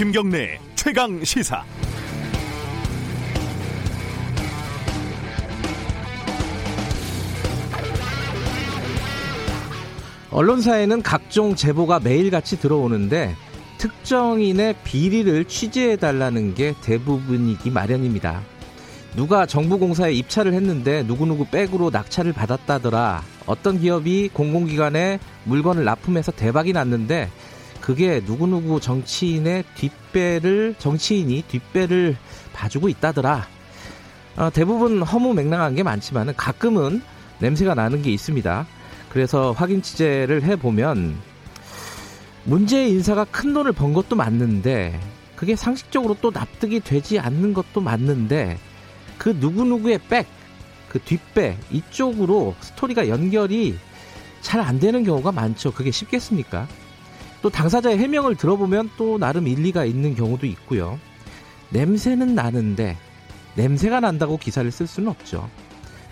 김경래 최강 시사. 언론사에는 각종 제보가 매일같이 들어오는데 특정인의 비리를 취재해 달라는 게 대부분이기 마련입니다. 누가 정부 공사에 입찰을 했는데 누구누구 백으로 낙찰을 받았다더라. 어떤 기업이 공공기관에 물건을 납품해서 대박이 났는데 그게 누구누구 정치인의 뒷배를 정치인이 뒷배를 봐주고 있다더라. 어, 대부분 허무 맹랑한 게 많지만 가끔은 냄새가 나는 게 있습니다. 그래서 확인 취재를 해 보면 문제의 인사가 큰 돈을 번 것도 맞는데 그게 상식적으로 또 납득이 되지 않는 것도 맞는데 그 누구누구의 백, 그 뒷배 이쪽으로 스토리가 연결이 잘 안 되는 경우가 많죠. 그게 쉽겠습니까? 또 당사자의 해명을 들어보면 또 나름 일리가 있는 경우도 있고요. 냄새는 나는데 냄새가 난다고 기사를 쓸 수는 없죠.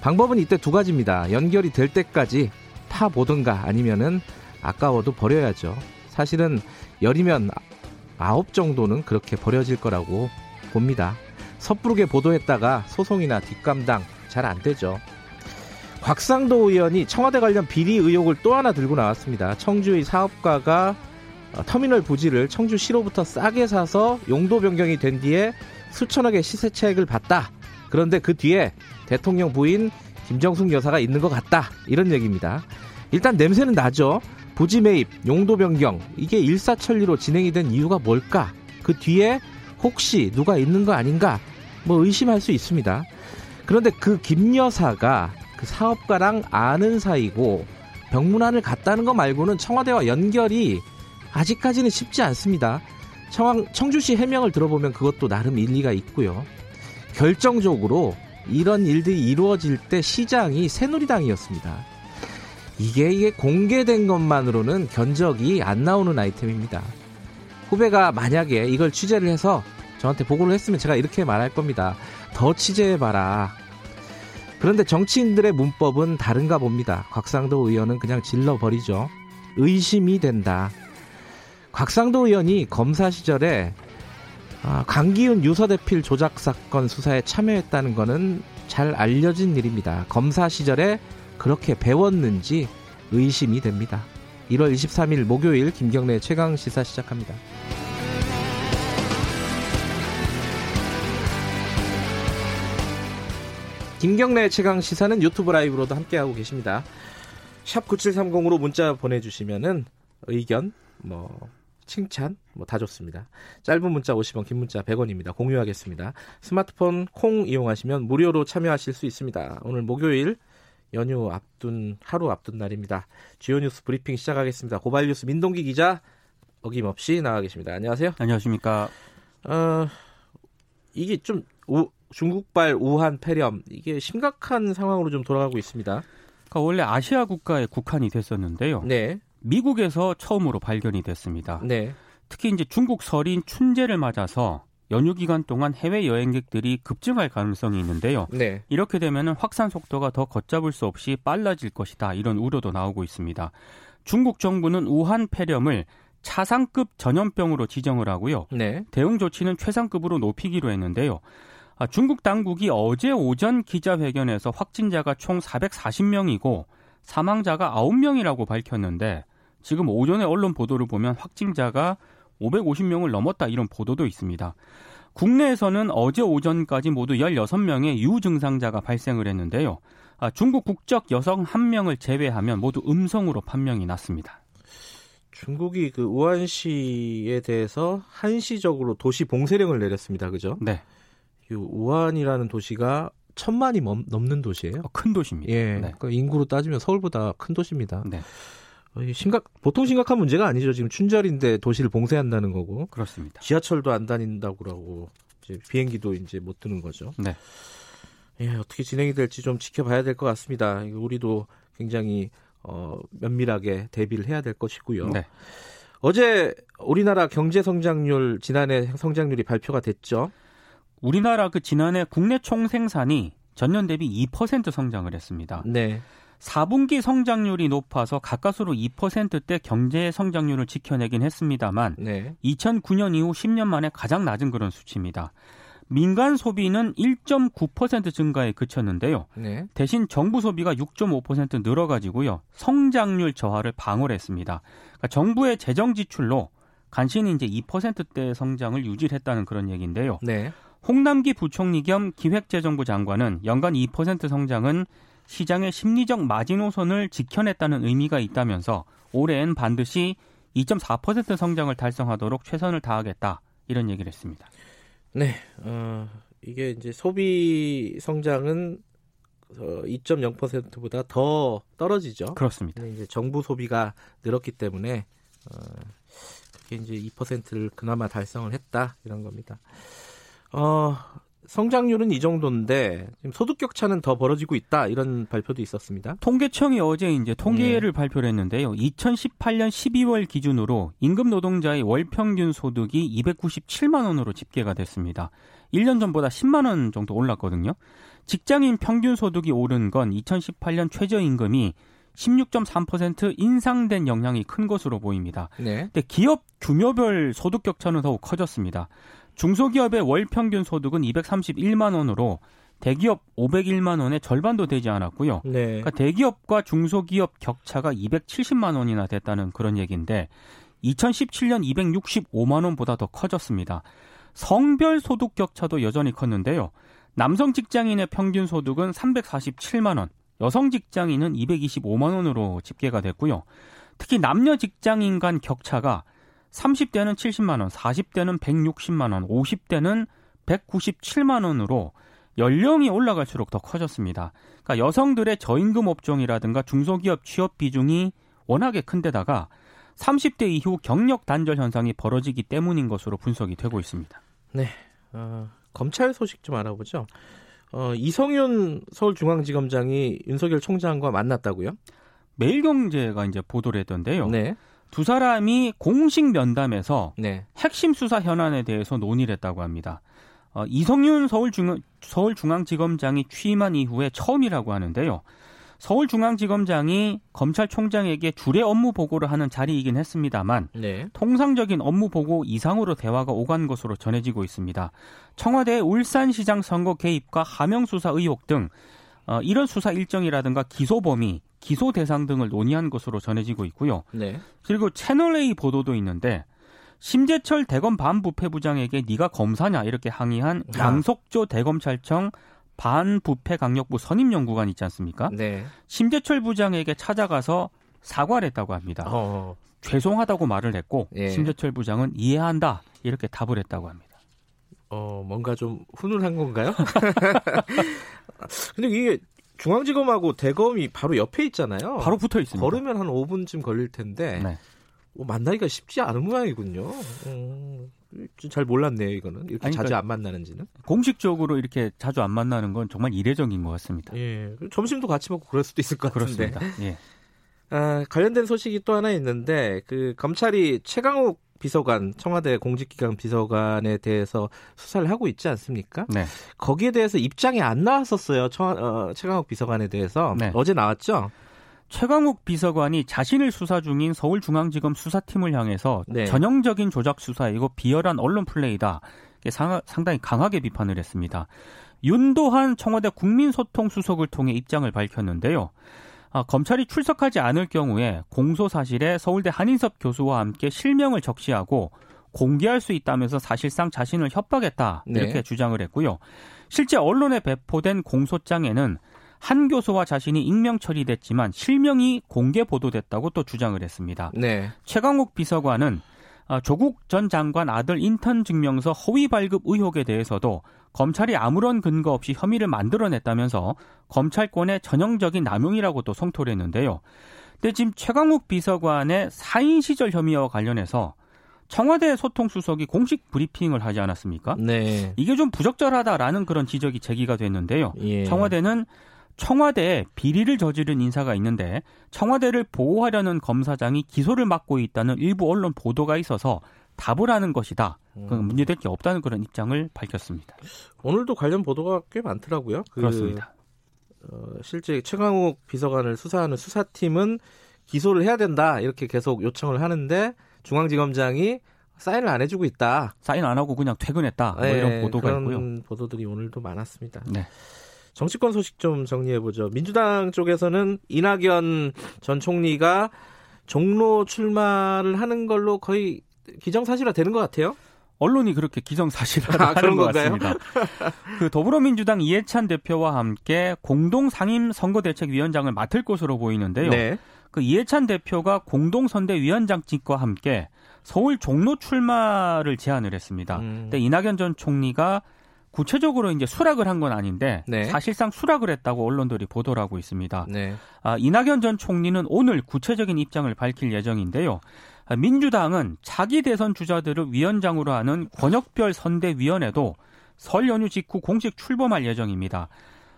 방법은 이때 두 가지입니다. 연결이 될 때까지 파 보든가 아니면은 아까워도 버려야죠. 사실은 열이면 아홉 정도는 그렇게 버려질 거라고 봅니다. 섣부르게 보도했다가 소송이나 뒷감당 잘 안 되죠. 곽상도 의원이 청와대 관련 비리 의혹을 또 하나 들고 나왔습니다. 청주의 사업가가 어, 터미널 부지를 청주시로부터 싸게 사서 용도 변경이 된 뒤에 수천억의 시세 차익을 봤다. 그런데 그 뒤에 대통령 부인 김정숙 여사가 있는 것 같다. 이런 얘기입니다. 일단 냄새는 나죠. 부지 매입, 용도 변경 이게 일사천리로 진행이 된 이유가 뭘까? 그 뒤에 혹시 누가 있는 거 아닌가? 뭐 의심할 수 있습니다. 그런데 그 김 여사가 그 사업가랑 아는 사이고 병문안을 갔다는 거 말고는 청와대와 연결이 아직까지는 쉽지 않습니다. 청, 청주시 해명을 들어보면 그것도 나름 일리가 있고요. 결정적으로 이런 일들이 이루어질 때 시장이 새누리당이었습니다. 이게 이게 공개된 것만으로는 견적이 안 나오는 아이템입니다. 후배가 만약에 이걸 취재를 해서 저한테 보고를 했으면 제가 이렇게 말할 겁니다. 더 취재해봐라. 그런데 정치인들의 문법은 다른가 봅니다. 곽상도 의원은 그냥 질러버리죠. 의심이 된다. 곽상도 의원이 검사 시절에 아, 강기훈 유서대필 조작 사건 수사에 참여했다는 것은 잘 알려진 일입니다. 검사 시절에 그렇게 배웠는지 의심이 됩니다. 1월 23일 목요일 김경래 최강 시사 시작합니다. 김경래 최강 시사는 유튜브 라이브로도 함께하고 계십니다. 샵 9730으로 문자 보내주시면은 의견, 뭐, 칭찬, 뭐 다 좋습니다. 짧은 문자 50원, 긴 문자 100원입니다. 공유하겠습니다. 스마트폰 콩 이용하시면 무료로 참여하실 수 있습니다. 오늘 목요일 연휴 앞둔, 하루 앞둔 날입니다. 주요 뉴스 브리핑 시작하겠습니다. 고발 뉴스 민동기 기자 어김없이 나와 계십니다. 안녕하세요. 안녕하십니까. 어, 이게 좀 우, 중국발 우한 폐렴 이게 심각한 상황으로 좀 돌아가고 있습니다. 그러니까 원래 아시아 국가에 국한이 됐었는데요. 네. 미국에서 처음으로 발견이 됐습니다. 네. 특히 이제 중국 설인 춘제를 맞아서 연휴 기간 동안 해외 여행객들이 급증할 가능성이 있는데요. 네. 이렇게 되면 확산 속도가 더 걷잡을 수 없이 빨라질 것이다. 이런 우려도 나오고 있습니다. 중국 정부는 우한 폐렴을 차상급 전염병으로 지정을 하고요. 네. 대응 조치는 최상급으로 높이기로 했는데요. 아, 중국 당국이 어제 오전 기자회견에서 확진자가 총 440명이고 사망자가 9명이라고 밝혔는데 지금 오전에 언론 보도를 보면 확진자가 550명을 넘었다 이런 보도도 있습니다. 국내에서는 어제 오전까지 모두 16명의 유증상자가 발생을 했는데요. 아, 중국 국적 여성 1명을 제외하면 모두 음성으로 판명이 났습니다. 중국이 그 우한시에 대해서 한시적으로 도시 봉쇄령을 내렸습니다. 그죠? 네. 이 우한이라는 도시가 천만이 넘는 도시예요. 어, 큰 도시입니다. 예. 네. 그러니까 인구로 따지면 서울보다 큰 도시입니다. 네. 어, 심각 보통 심각한 문제가 아니죠. 지금 춘절인데 도시를 봉쇄한다는 거고. 그렇습니다. 지하철도 안 다닌다고 그러고 이제 비행기도 이제 못 뜨는 거죠. 네. 예, 어떻게 진행이 될지 좀 지켜봐야 될 것 같습니다. 우리도 굉장히 어, 면밀하게 대비를 해야 될 것이고요. 네. 어제 우리나라 경제 성장률 지난해 성장률이 발표가 됐죠. 우리나라 그 지난해 국내 총생산이 전년 대비 2% 성장을 했습니다. 네. 4분기 성장률이 높아서 가까스로 2%대 경제 성장률을 지켜내긴 했습니다만 네. 2009년 이후 10년 만에 가장 낮은 그런 수치입니다. 민간 소비는 1.9% 증가에 그쳤는데요. 네. 대신 정부 소비가 6.5% 늘어가지고요. 성장률 저하를 방어했습니다. 그러니까 정부의 재정 지출로 간신히 이제 2%대 성장을 유지했다는 그런 얘기인데요. 네. 홍남기 부총리 겸 기획재정부 장관은 연간 2% 성장은 시장의 심리적 마지노선을 지켜냈다는 의미가 있다면서 올해엔 반드시 2.4% 성장을 달성하도록 최선을 다하겠다 이런 얘기를 했습니다. 네, 어, 이게 이제 소비 성장은 어, 2.0%보다 더 떨어지죠. 그렇습니다. 이제 정부 소비가 늘었기 때문에 어, 그게 이제 2%를 그나마 달성을 했다 이런 겁니다. 어, 성장률은 이 정도인데 지금 소득 격차는 더 벌어지고 있다 이런 발표도 있었습니다. 통계청이 어제 이제 통계를 네. 발표를 했는데요. 2018년 12월 기준으로 임금 노동자의 월 평균 소득이 297만 원으로 집계가 됐습니다. 1년 전보다 10만 원 정도 올랐거든요. 직장인 평균 소득이 오른 건 2018년 최저임금이 16.3% 인상된 영향이 큰 것으로 보입니다. 네. 근데 기업 규모별 소득 격차는 더욱 커졌습니다. 중소기업의 월 평균 소득은 231만 원으로 대기업 501만 원의 절반도 되지 않았고요. 네. 그러니까 대기업과 중소기업 격차가 270만 원이나 됐다는 그런 얘기인데 2017년 265만 원보다 더 커졌습니다. 성별 소득 격차도 여전히 컸는데요. 남성 직장인의 평균 소득은 347만 원, 여성 직장인은 225만 원으로 집계가 됐고요. 특히 남녀 직장인 간 격차가 30대는 70만 원, 40대는 160만 원, 50대는 197만 원으로 연령이 올라갈수록 더 커졌습니다. 그러니까 여성들의 저임금 업종이라든가 중소기업 취업 비중이 워낙에 큰데다가 30대 이후 경력 단절 현상이 벌어지기 때문인 것으로 분석이 되고 있습니다. 네. 어, 검찰 소식 좀 알아보죠. 어, 이성윤 서울중앙지검장이 윤석열 총장과 만났다고요? 매일경제가 이제 보도를 했던데요. 네. 두 사람이 공식 면담에서 네. 핵심 수사 현안에 대해서 논의를 했다고 합니다. 어, 이성윤 서울중, 서울중앙지검장이 취임한 이후에 처음이라고 하는데요. 서울중앙지검장이 검찰총장에게 주례 업무 보고를 하는 자리이긴 했습니다만 네. 통상적인 업무 보고 이상으로 대화가 오간 것으로 전해지고 있습니다. 청와대 울산시장 선거 개입과 하명 수사 의혹 등 어, 이런 수사 일정이라든가 기소 범위, 기소 대상 등을 논의한 것으로 전해지고 있고요. 네. 그리고 채널 A 보도도 있는데 심재철 대검 반부패부장에게 네가 검사냐 이렇게 항의한 아. 양석조 대검찰청 반부패 강력부 선임 연구관 있지 않습니까? 네. 심재철 부장에게 찾아가서 사과를 했다고 합니다. 어. 죄송하다고 말을 했고 예. 심재철 부장은 이해한다 이렇게 답을 했다고 합니다. 어 뭔가 좀 훈훈한 건가요? 근데 이게 중앙지검하고 대검이 바로 옆에 있잖아요. 바로 붙어 있습니다. 걸으면 한 5분쯤 걸릴 텐데 네. 어, 만나기가 쉽지 않은 모양이군요. 음, 잘 몰랐네요, 이거는. 이렇게 아니, 자주 그러니까 안 만나는지는. 공식적으로 이렇게 자주 안 만나는 건 정말 이례적인 것 같습니다. 예. 점심도 같이 먹고 그럴 수도 있을 것 같은데. 그렇습니다. 예. 아, 관련된 소식이 또 하나 있는데 그 검찰이 최강욱 비서관 청와대 공직기강 비서관에 대해서 수사를 하고 있지 않습니까? 네. 거기에 대해서 입장이 안 나왔었어요. 처, 어, 최강욱 비서관에 대해서 네. 어제 나왔죠. 최강욱 비서관이 자신을 수사 중인 서울중앙지검 수사팀을 향해서 네. 전형적인 조작 수사이고 비열한 언론 플레이다. 상당히 강하게 비판을 했습니다. 윤도한 청와대 국민소통수석을 통해 입장을 밝혔는데요. 아, 검찰이 출석하지 않을 경우에 공소 사실에 서울대 한인섭 교수와 함께 실명을 적시하고 공개할 수 있다면서 사실상 자신을 협박했다 이렇게 네. 주장을 했고요. 실제 언론에 배포된 공소장에는 한 교수와 자신이 익명 처리됐지만 실명이 공개 보도됐다고 또 주장을 했습니다. 네. 최강욱 비서관은 아, 조국 전 장관 아들 인턴 증명서 허위 발급 의혹에 대해서도 검찰이 아무런 근거 없이 혐의를 만들어냈다면서 검찰권의 전형적인 남용이라고 또 성토를 했는데요. 근데 지금 최강욱 비서관의 사인 시절 혐의와 관련해서 청와대 소통수석이 공식 브리핑을 하지 않았습니까? 네. 이게 좀 부적절하다라는 그런 지적이 제기가 됐는데요. 예. 청와대는 청와대에 비리를 저지른 인사가 있는데 청와대를 보호하려는 검사장이 기소를 맡고 있다는 일부 언론 보도가 있어서 답을 하는 것이다. 그 문제될 게 없다는 그런 입장을 밝혔습니다. 오늘도 관련 보도가 꽤 많더라고요. 그, 그렇습니다. 어, 실제 최강욱 비서관을 수사하는 수사팀은 기소를 해야 된다 이렇게 계속 요청을 하는데 중앙지검장이 사인을 안 해주고 있다. 사인 안 하고 그냥 퇴근했다. 뭐 이런 네, 보도가 그런 있고요. 보도들이 오늘도 많았습니다. 네. 정치권 소식 좀 정리해 보죠. 민주당 쪽에서는 이낙연 전 총리가 종로 출마를 하는 걸로 거의 기정사실화 되는 것 같아요. 언론이 그렇게 기정사실화를 아, 하는 것? 같습니다. 그 더불어민주당 이해찬 대표와 함께 공동 상임 선거대책위원장을 맡을 것으로 보이는데요. 네. 그 이해찬 대표가 공동선대위원장직과 함께 서울 종로 출마를 제안을 했습니다. 음. 근데 이낙연 전 총리가 구체적으로 이제 수락을 한 건 아닌데 네. 사실상 수락을 했다고 언론들이 보도를 하고 있습니다. 네. 아, 이낙연 전 총리는 오늘 구체적인 입장을 밝힐 예정인데요. 아, 민주당은 차기 대선 주자들을 위원장으로 하는 권역별 선대위원회도 설 연휴 직후 공식 출범할 예정입니다.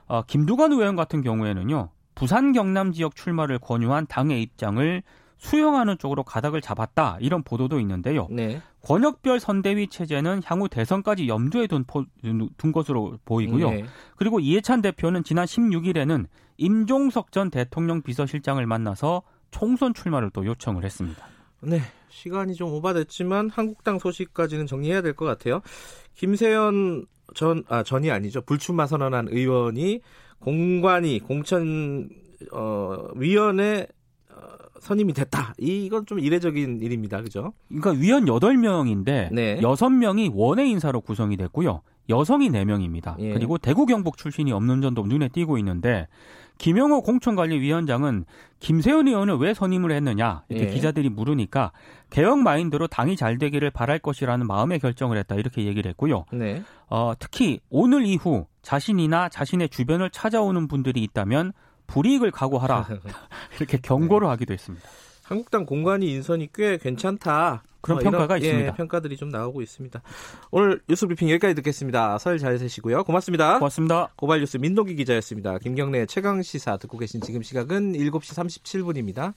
어, 김두관 의원 같은 경우에는요. 부산 경남 지역 출마를 권유한 당의 입장을 수용하는 쪽으로 가닥을 잡았다 이런 보도도 있는데요. 네. 권역별 선대위 체제는 향후 대선까지 염두에 둔, 포, 둔 것으로 보이고요. 네. 그리고 이해찬 대표는 지난 16일에는 임종석 전 대통령 비서실장을 만나서 총선 출마를 또 요청을 했습니다. 네. 시간이 좀 오바됐지만 한국당 소식까지는 정리해야 될 것 같아요. 김세연 전, 아, 전이 아니죠. 불출마 선언한 의원이 공관위, 공천, 어, 위원회 어, 선임이 됐다. 이건 좀 이례적인 일입니다. 그죠? 그러니까 위원 8명인데 네. 6명이 원외 인사로 구성이 됐고요. 여성이 4명입니다. 예. 그리고 대구 경북 출신이 없는 점도 눈에 띄고 있는데 김영호 공천관리위원장은 김세현 의원을 왜 선임을 했느냐 이렇게 예. 기자들이 물으니까 개혁 마인드로 당이 잘 되기를 바랄 것이라는 마음의 결정을 했다 이렇게 얘기를 했고요. 네. 어, 특히 오늘 이후 자신이나 자신의 주변을 찾아오는 분들이 있다면 불이익을 각오하라 이렇게 경고를 네. 하기도 했습니다. 한국당 공관위 인선이 꽤 괜찮다. 그런 어, 평가가 이런, 있습니다. 예, 평가들이 좀 나오고 있습니다. 오늘 뉴스 브리핑 여기까지 듣겠습니다. 설 잘 되시고요. 고맙습니다. 고맙습니다. 고발 뉴스 민동기 기자였습니다. 김경래 최강 시사 듣고 계신 지금 시각은 7시 37분입니다.